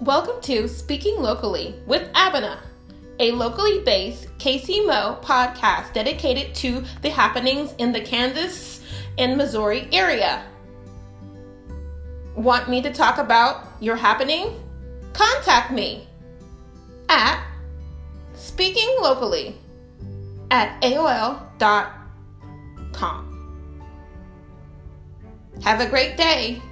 Welcome to Speaking Locally with Abena, a locally based KCMO podcast dedicated to the happenings in the Kansas and Missouri area. Want me to talk about your happening? Contact me at speakinglocally at AOL.com. Have a great day.